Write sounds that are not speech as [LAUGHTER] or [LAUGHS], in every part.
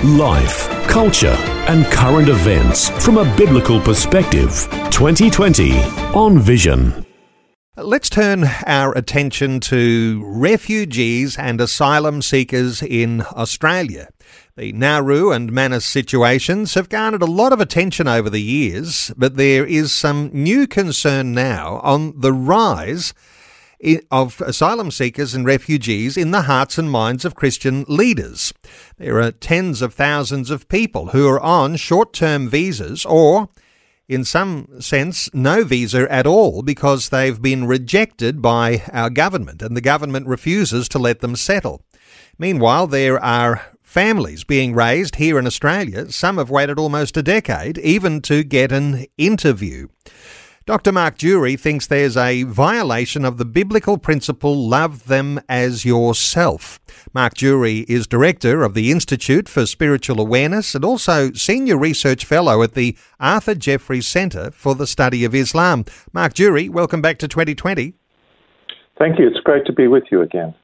Life, culture, and current events from a biblical perspective. 2020 on Vision. Let's turn our attention to refugees and asylum seekers in Australia. The Nauru and Manus situations have garnered a lot of attention over the years, but there is some new concern now on the rise of asylum seekers and refugees in the hearts and minds of Christian leaders. There are tens of thousands of people who are on short term visas or, in some sense, no visa at all because they've been rejected by our government and the government refuses to let them settle. Meanwhile, there are families being raised here in Australia. Some have waited almost a decade even to get an interview. Dr. Mark Durie thinks there's a violation of the biblical principle love them as yourself. Mark Durie is director of the Institute for Spiritual Awareness and also senior research fellow at the Arthur Jeffries Centre for the Study of Islam. Mark Durie, welcome back to 2020. Thank you. It's great to be with you again.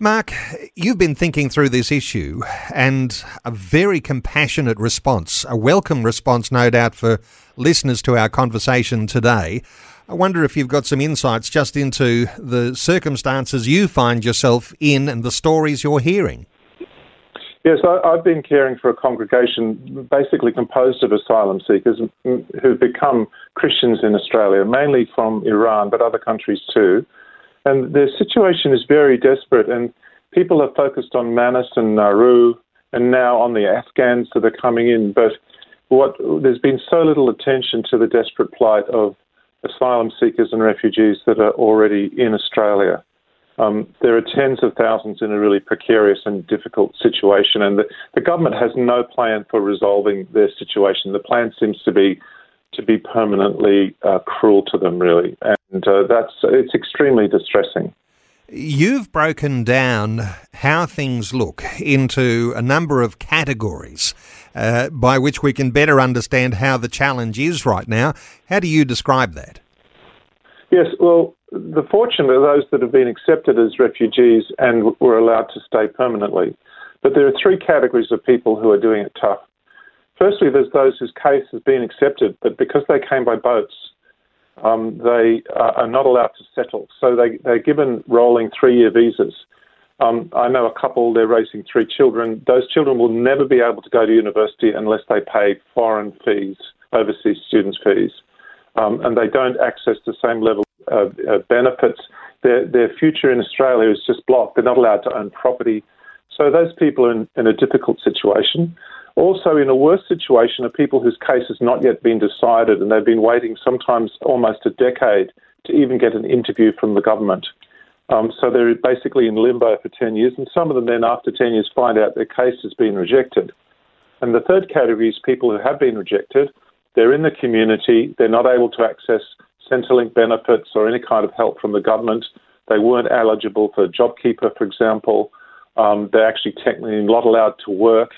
Mark, you've been thinking through this issue and a very compassionate response, a welcome response, no doubt, for listeners to our conversation today. I wonder if you've got some insights just into the circumstances you find yourself in and the stories you're hearing. Yes, I, have been caring for a congregation basically composed of asylum seekers who've become Christians in Australia, mainly from Iran, but other countries too. And the situation is very desperate, and people are focused on Manus and Nauru and now on the Afghans that are coming in. But what there's been so little attention to the desperate plight of asylum seekers and refugees that are already in Australia. Um, there are tens of thousands in a really precarious and difficult situation, and the, the government has no plan for resolving their situation. The plan seems to be to be permanently uh, cruel to them, really, and uh, that's it's extremely distressing. You've broken down how things look into a number of categories uh, by which we can better understand how the challenge is right now. How do you describe that? Yes, well, the fortunate are those that have been accepted as refugees and were allowed to stay permanently. But there are three categories of people who are doing it tough. Firstly, there's those whose case has been accepted, but because they came by boats, um, they uh, are not allowed to settle. So they, they're given rolling three year visas. Um, I know a couple, they're raising three children. Those children will never be able to go to university unless they pay foreign fees, overseas students' fees. Um, and they don't access the same level of uh, benefits. Their, their future in Australia is just blocked. They're not allowed to own property. So those people are in, in a difficult situation. Also, in a worse situation are people whose case has not yet been decided and they've been waiting sometimes almost a decade to even get an interview from the government. Um, so they're basically in limbo for 10 years, and some of them then, after 10 years, find out their case has been rejected. And the third category is people who have been rejected. They're in the community, they're not able to access Centrelink benefits or any kind of help from the government. They weren't eligible for JobKeeper, for example. Um, they're actually technically not allowed to work.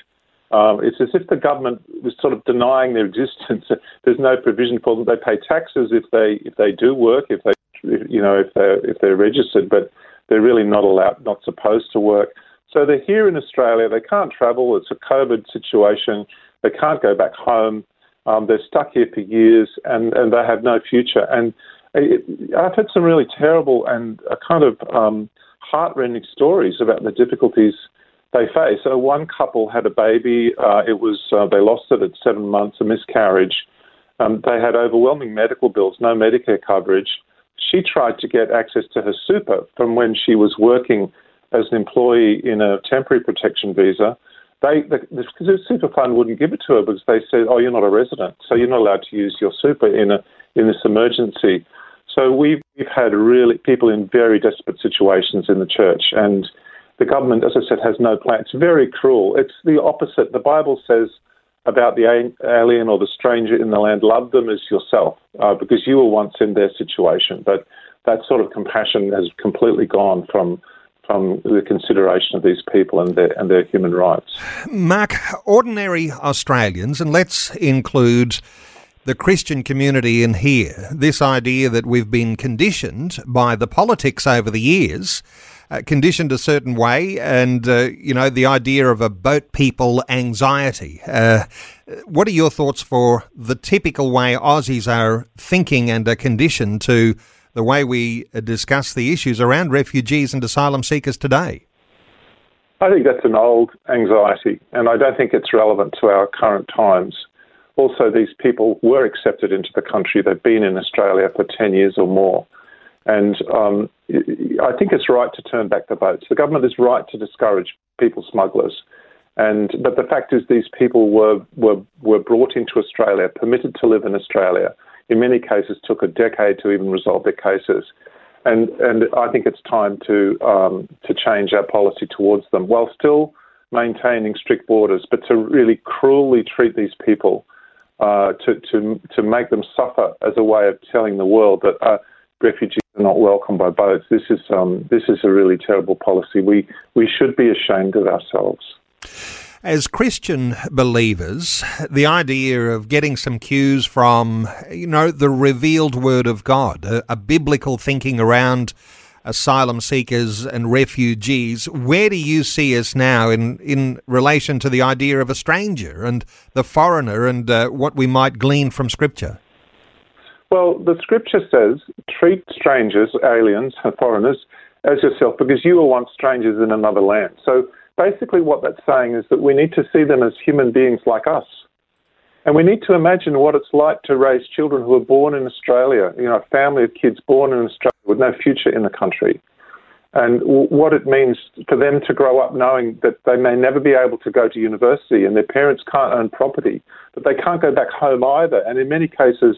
Um, it's as if the government was sort of denying their existence. [LAUGHS] There's no provision for them. They pay taxes if they if they do work, if they you know if they if they're registered, but they're really not allowed, not supposed to work. So they're here in Australia. They can't travel. It's a COVID situation. They can't go back home. Um, they're stuck here for years, and, and they have no future. And it, I've had some really terrible and kind of um, heartrending stories about the difficulties they face. So one couple had a baby. Uh, it was uh, they lost it at seven months, a miscarriage. Um, they had overwhelming medical bills, no Medicare coverage. She tried to get access to her super from when she was working as an employee in a temporary protection visa. They, the, the super fund wouldn't give it to her because they said, "Oh, you're not a resident, so you're not allowed to use your super in a in this emergency." So we've, we've had really people in very desperate situations in the church, and the government, as I said, has no plan. It's very cruel. It's the opposite. The Bible says about the alien or the stranger in the land. Love them as yourself uh, because you were once in their situation. But that sort of compassion has completely gone from from the consideration of these people and their and their human rights. Mark, ordinary Australians, and let's include the Christian community in here. This idea that we've been conditioned by the politics over the years. Uh, conditioned a certain way, and uh, you know the idea of a boat people anxiety. Uh, what are your thoughts for the typical way Aussies are thinking and are conditioned to the way we discuss the issues around refugees and asylum seekers today? I think that's an old anxiety, and I don't think it's relevant to our current times. Also, these people were accepted into the country. They've been in Australia for 10 years or more. And um, I think it's right to turn back the boats. The government is right to discourage people smugglers. And, but the fact is, these people were, were, were brought into Australia, permitted to live in Australia, in many cases took a decade to even resolve their cases. And, and I think it's time to, um, to change our policy towards them while still maintaining strict borders, but to really cruelly treat these people, uh, to, to, to make them suffer as a way of telling the world that uh, refugees are not welcome by boats. This is, um, this is a really terrible policy. We, we should be ashamed of ourselves. As Christian believers, the idea of getting some cues from, you know, the revealed Word of God, a, a biblical thinking around asylum seekers and refugees, where do you see us now in, in relation to the idea of a stranger and the foreigner and uh, what we might glean from Scripture? Well, the Scripture says treat strangers, aliens, foreigners, as yourself because you were once strangers in another land. So basically what that's saying is that we need to see them as human beings like us. And we need to imagine what it's like to raise children who are born in Australia, you know, a family of kids born in Australia with no future in the country. And what it means for them to grow up knowing that they may never be able to go to university and their parents can't own property, but they can't go back home either. And in many cases,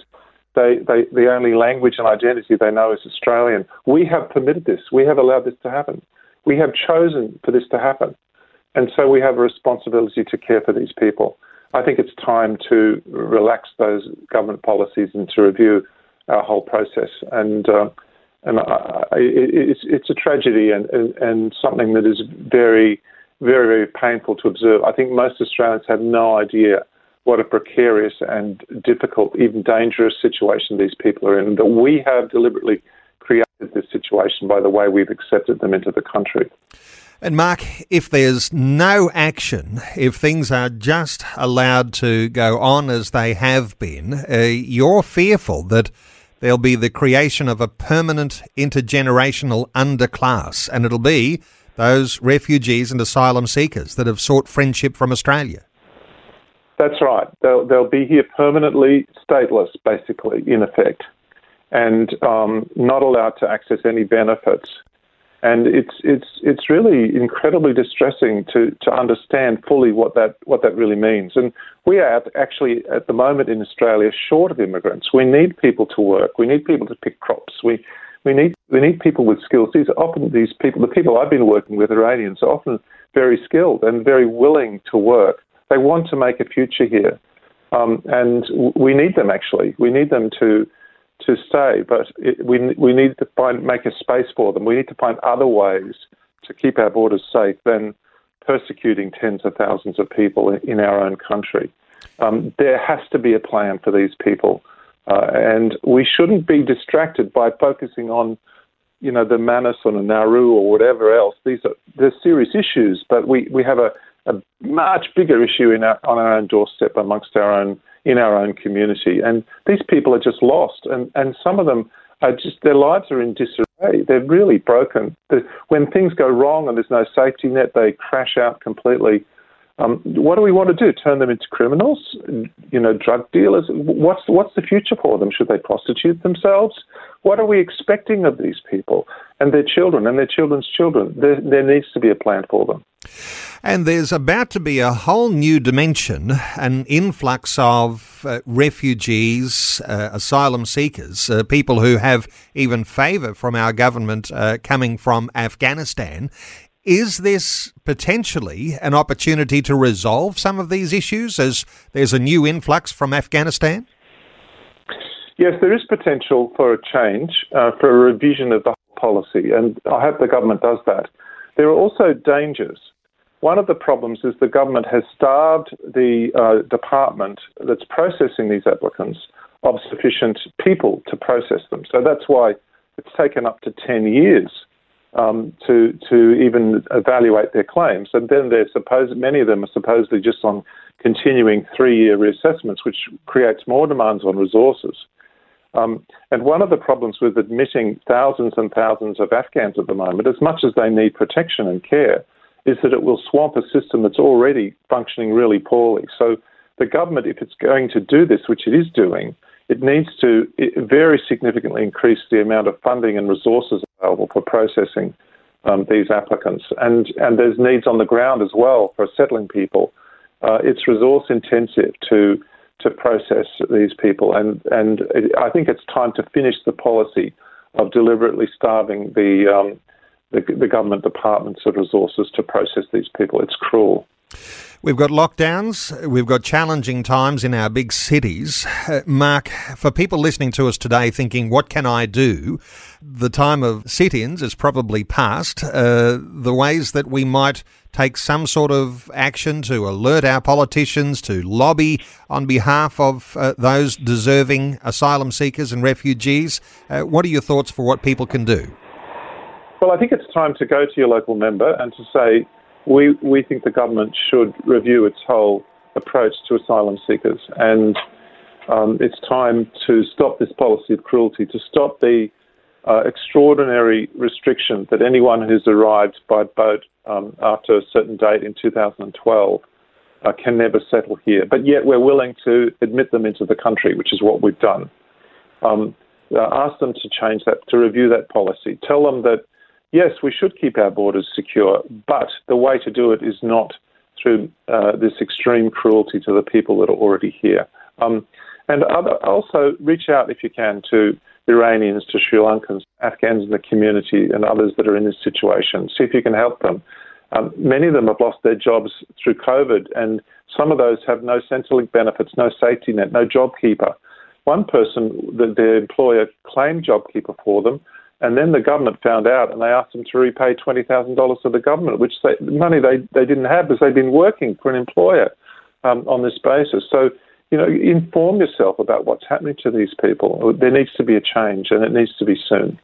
they, they, the only language and identity they know is Australian. We have permitted this. We have allowed this to happen. We have chosen for this to happen. And so we have a responsibility to care for these people. I think it's time to relax those government policies and to review our whole process. And uh, and I, it's it's a tragedy and, and, and something that is very very very painful to observe. I think most Australians have no idea what a precarious and difficult, even dangerous situation these people are in. That we have deliberately created this situation by the way we've accepted them into the country. And Mark, if there's no action, if things are just allowed to go on as they have been, uh, you're fearful that there'll be the creation of a permanent intergenerational underclass, and it'll be those refugees and asylum seekers that have sought friendship from Australia. That's right. They'll, they'll be here permanently stateless, basically, in effect, and um, not allowed to access any benefits and it's it's it's really incredibly distressing to to understand fully what that what that really means. And we are actually at the moment in Australia short of immigrants. We need people to work. We need people to pick crops. We we need we need people with skills. These often these people. The people I've been working with, Iranians, are often very skilled and very willing to work. They want to make a future here, um, and we need them. Actually, we need them to to stay, but it, we we need to find make a space for them. We need to find other ways to keep our borders safe than persecuting tens of thousands of people in our own country. Um, there has to be a plan for these people, uh, and we shouldn't be distracted by focusing on, you know, the Manus or the Nauru or whatever else. These are they're serious issues, but we, we have a, a much bigger issue in our, on our own doorstep amongst our own in our own community. And these people are just lost, and, and some of them are just, their lives are in disarray. They're really broken. When things go wrong and there's no safety net, they crash out completely. Um, what do we want to do? Turn them into criminals? You know, drug dealers? What's what's the future for them? Should they prostitute themselves? What are we expecting of these people and their children and their children's children? There, there needs to be a plan for them. And there's about to be a whole new dimension, an influx of uh, refugees, uh, asylum seekers, uh, people who have even favour from our government uh, coming from Afghanistan Is this potentially an opportunity to resolve some of these issues as there's a new influx from Afghanistan? Yes, there is potential for a change, uh, for a revision of the policy, and I hope the government does that. There are also dangers. One of the problems is the government has starved the uh, department that's processing these applicants of sufficient people to process them. So that's why it's taken up to 10 years um, to to even evaluate their claims. And then they're supposed many of them are supposedly just on continuing three-year reassessments, which creates more demands on resources. Um, and one of the problems with admitting thousands and thousands of Afghans at the moment, as much as they need protection and care, is that it will swamp a system that's already functioning really poorly. So the government, if it's going to do this, which it is doing, it needs to very significantly increase the amount of funding and resources available for processing um, these applicants. And, and there's needs on the ground as well for settling people. Uh, it's resource intensive to, to process these people. And, and I think it's time to finish the policy of deliberately starving the, um, the, the government departments of resources to process these people. It's cruel. We've got lockdowns, we've got challenging times in our big cities. Uh, Mark, for people listening to us today thinking, what can I do? The time of sit ins is probably past. Uh, the ways that we might take some sort of action to alert our politicians, to lobby on behalf of uh, those deserving asylum seekers and refugees. Uh, what are your thoughts for what people can do? Well, I think it's time to go to your local member and to say, we, we think the government should review its whole approach to asylum seekers. And um, it's time to stop this policy of cruelty, to stop the uh, extraordinary restriction that anyone who's arrived by boat um, after a certain date in 2012 uh, can never settle here. But yet we're willing to admit them into the country, which is what we've done. Um, uh, ask them to change that, to review that policy. Tell them that yes, we should keep our borders secure, but the way to do it is not through uh, this extreme cruelty to the people that are already here. Um, and other, also reach out if you can to Iranians, to Sri Lankans, Afghans in the community, and others that are in this situation. See if you can help them. Um, many of them have lost their jobs through COVID, and some of those have no Centrelink benefits, no safety net, no JobKeeper. One person, the, their employer claimed JobKeeper for them, and then the government found out and they asked them to repay $20,000 to the government, which they, money they, they didn't have because they'd been working for an employer um, on this basis. So, you know, inform yourself about what's happening to these people. There needs to be a change and it needs to be soon.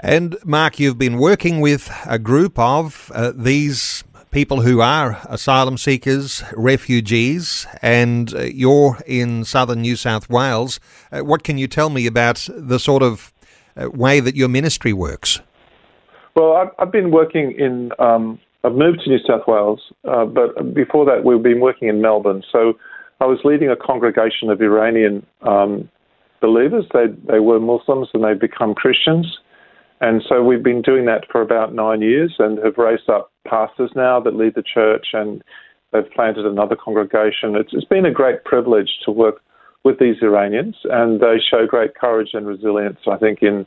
And Mark, you've been working with a group of uh, these people who are asylum seekers, refugees, and uh, you're in southern New South Wales. Uh, what can you tell me about the sort of way that your ministry works? Well, I've, I've been working in. Um, I've moved to New South Wales, uh, but before that, we've been working in Melbourne. So I was leading a congregation of Iranian um, believers. They they were Muslims and they've become Christians, and so we've been doing that for about nine years and have raised up pastors now that lead the church and they've planted another congregation. It's, it's been a great privilege to work with these Iranians, and they show great courage and resilience, I think, in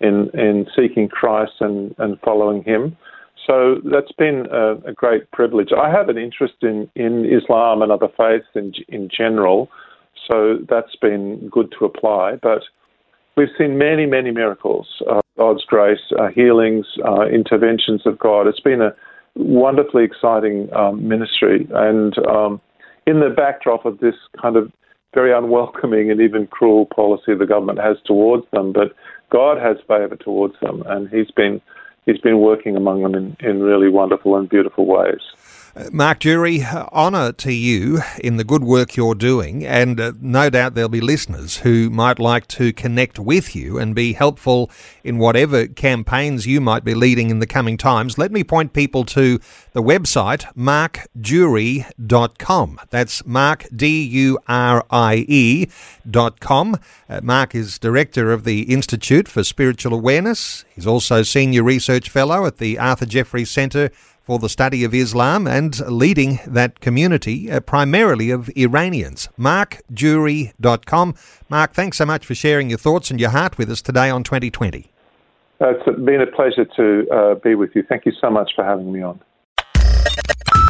in, in seeking Christ and, and following Him. So that's been a, a, great privilege. I have an interest in, in Islam and other faiths in, in general, so that's been good to apply. But we've seen many, many miracles, uh, God's grace, uh, healings, uh, interventions of God. It's been a wonderfully exciting um, ministry. And um, in the backdrop of this kind of very unwelcoming and even cruel policy the government has towards them. But God has favour towards them, and He's been He's been working among them in, in really wonderful and beautiful ways. Mark Durie, honour to you in the good work you're doing, and uh, no doubt there'll be listeners who might like to connect with you and be helpful in whatever campaigns you might be leading in the coming times. Let me point people to the website markdurie.com. That's Mark, D U R I E dot com. Uh, Mark is director of the Institute for Spiritual Awareness. He's also senior research fellow at the Arthur Jeffries Centre for the study of Islam and leading that community, uh, primarily of Iranians. MarkDurie.com. Mark, thanks so much for sharing your thoughts and your heart with us today on 2020. it's been a pleasure to uh, be with you. Thank you so much for having me on.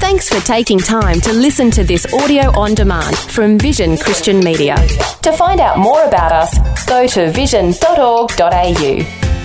Thanks for taking time to listen to this audio on demand from Vision Christian Media. To find out more about us, go to vision.org.au.